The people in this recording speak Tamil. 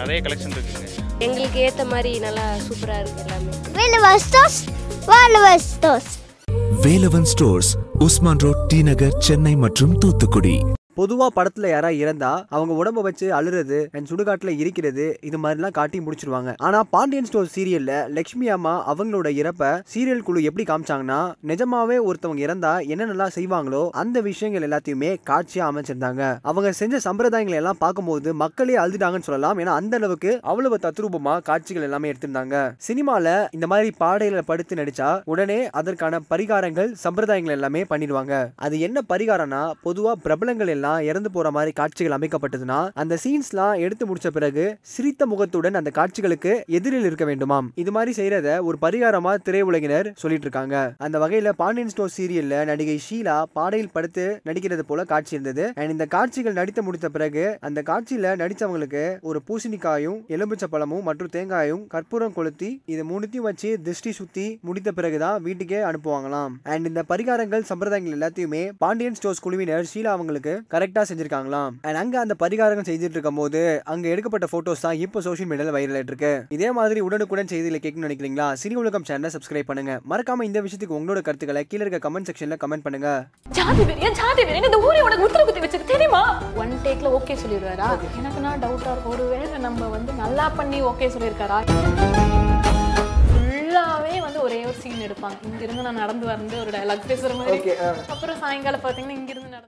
நிறைய கலெக்ஷன் இருக்குங்க எங்களுக்கு ஏற்ற மாதிரி நல்லா சூப்பராக இருக்குது எல்லாமே. Velvestos, Velvestos. Velavan stores Usman road T Nagar Chennai மற்றும் தூத்துக்குடி. பொதுவாக படத்தில் யாராவது இறந்தா அவங்க உடம்ப வச்சு அழுறது அண்ட் சுடுகாட்டில் இருக்கிறது இது மாதிரிலாம் காட்டி முடிச்சிருவாங்க. ஆனால் பாண்டியன் ஸ்டோர் சீரியலில் லக்ஷ்மி அம்மா அவங்களோட இறப்பை சீரியல் குழு எப்படி காமிச்சாங்கன்னா நிஜமாவே ஒருத்தவங்க இறந்தா என்னென்னலாம் செய்வாங்களோ அந்த விஷயங்கள் எல்லாத்தையுமே காட்சியாக அமைச்சிருந்தாங்க. அவங்க செஞ்ச சம்பிரதாயங்களை எல்லாம் பார்க்கும்போது மக்களே அழுதுட்டாங்கன்னு சொல்லலாம். ஏன்னா அந்த அளவுக்கு அவ்வளவு தத்ரூபமாக காட்சிகள் எல்லாமே எடுத்திருந்தாங்க. சினிமாவில் இந்த மாதிரி பாடையில் படுத்து நடிச்சா உடனே அதற்கான பரிகாரங்கள் சம்பிரதாயங்கள் எல்லாமே பண்ணிடுவாங்க. அது என்ன பரிகாரம்னா பொதுவாக பிரபலங்கள் எல்லாம் இறந்து போற மாதிரி காட்சிகள் அமைக்கப்பட்டதுன்னா அந்த சீன்ஸ்லாம் எடுத்து முடிச்ச பிறகு சிரித்த முகத்துடன் அந்த காட்சிகளுக்கு எதிரில் இருக்க வேண்டுமாம். இது மாதிரி செய்யறத ஒரு பரிகாரமா திரையுலகினர் சொல்லிட்டு இருக்காங்க அந்த வகையில பாண்டியன் ஸ்டோர் சீரியல்ல நடிகை ஷீலா பாடையில் படுத்து நடிக்கிறது போல காட்சி இருந்தது. அண்ட் இந்த காட்சிகள் நடித்து முடித்த பிறகு அந்த காட்சியில நடிச்சவங்களுக்கு ஒரு பூசணிக்காயும் எலுமிச்சை பழமும் மற்றும் தேங்காயும் கற்பூரம் கொளுத்தி இது மூணுத்தையும் வச்சு திருஷ்டி சுத்தி முடித்த பிறகுதான் வீட்டுக்கே அனுப்புவாங்களாம். அண்ட் இந்த பரிகாரங்கள் சம்பிரதாயங்கள் எல்லாத்தையுமே பாண்டியன் ஸ்டோர்ஸ் குழுவினர் ஷீலா அவங்களுக்கு கரெக்டா செஞ்சிருக்காங்களாம். அண்ட் அங்க அந்த பரிகாரங்கள் செய்துட்டு இருக்கும் போது அங்க எடுக்கப்பட்ட போட்டோஸ் தான் இப்போ சோஷியல் மீடியால வைரல் இருக்கு. இதே மாதிரி உடனுக்குடன் செய்திகளை கேட்கணும்னு நினைக்கிறீங்களா? சினி உலகம் சேனலை சப்ஸ்கிரைப் பண்ணுங்க. மறக்காம இந்த விஷயத்துக்கு உங்களோட கருத்துக்களை கீழே இருக்க கமெண்ட் செக்ஷன்ல கமெண்ட் பண்ணுங்க. ஜாதி வெறியா ஜாதி வெறியா இந்த ஊரே உனக்கு முத்திர குத்தி வச்சிருக்கு தெரியுமா? ஒன் டேக்ல ஓகே சொல்லிடுவாரா எனக்கு நான் டவுட்டா இருக்கும். ஒருவேளை நம்ம வந்து நல்லா பண்ணி ஓகே சொல்லியிருக்காரா ஃபுல்லாவே வந்து ஒரே ஒரு சீன் எடுப்பாங்க. இங்கிருந்து நான் நடந்து வந்து ஒரு டயலாக் பேசுற மாதிரி. அப்புறம் சாயங்காலம் பாத்தீங்கன்னா இங்கிருந்து நடந்து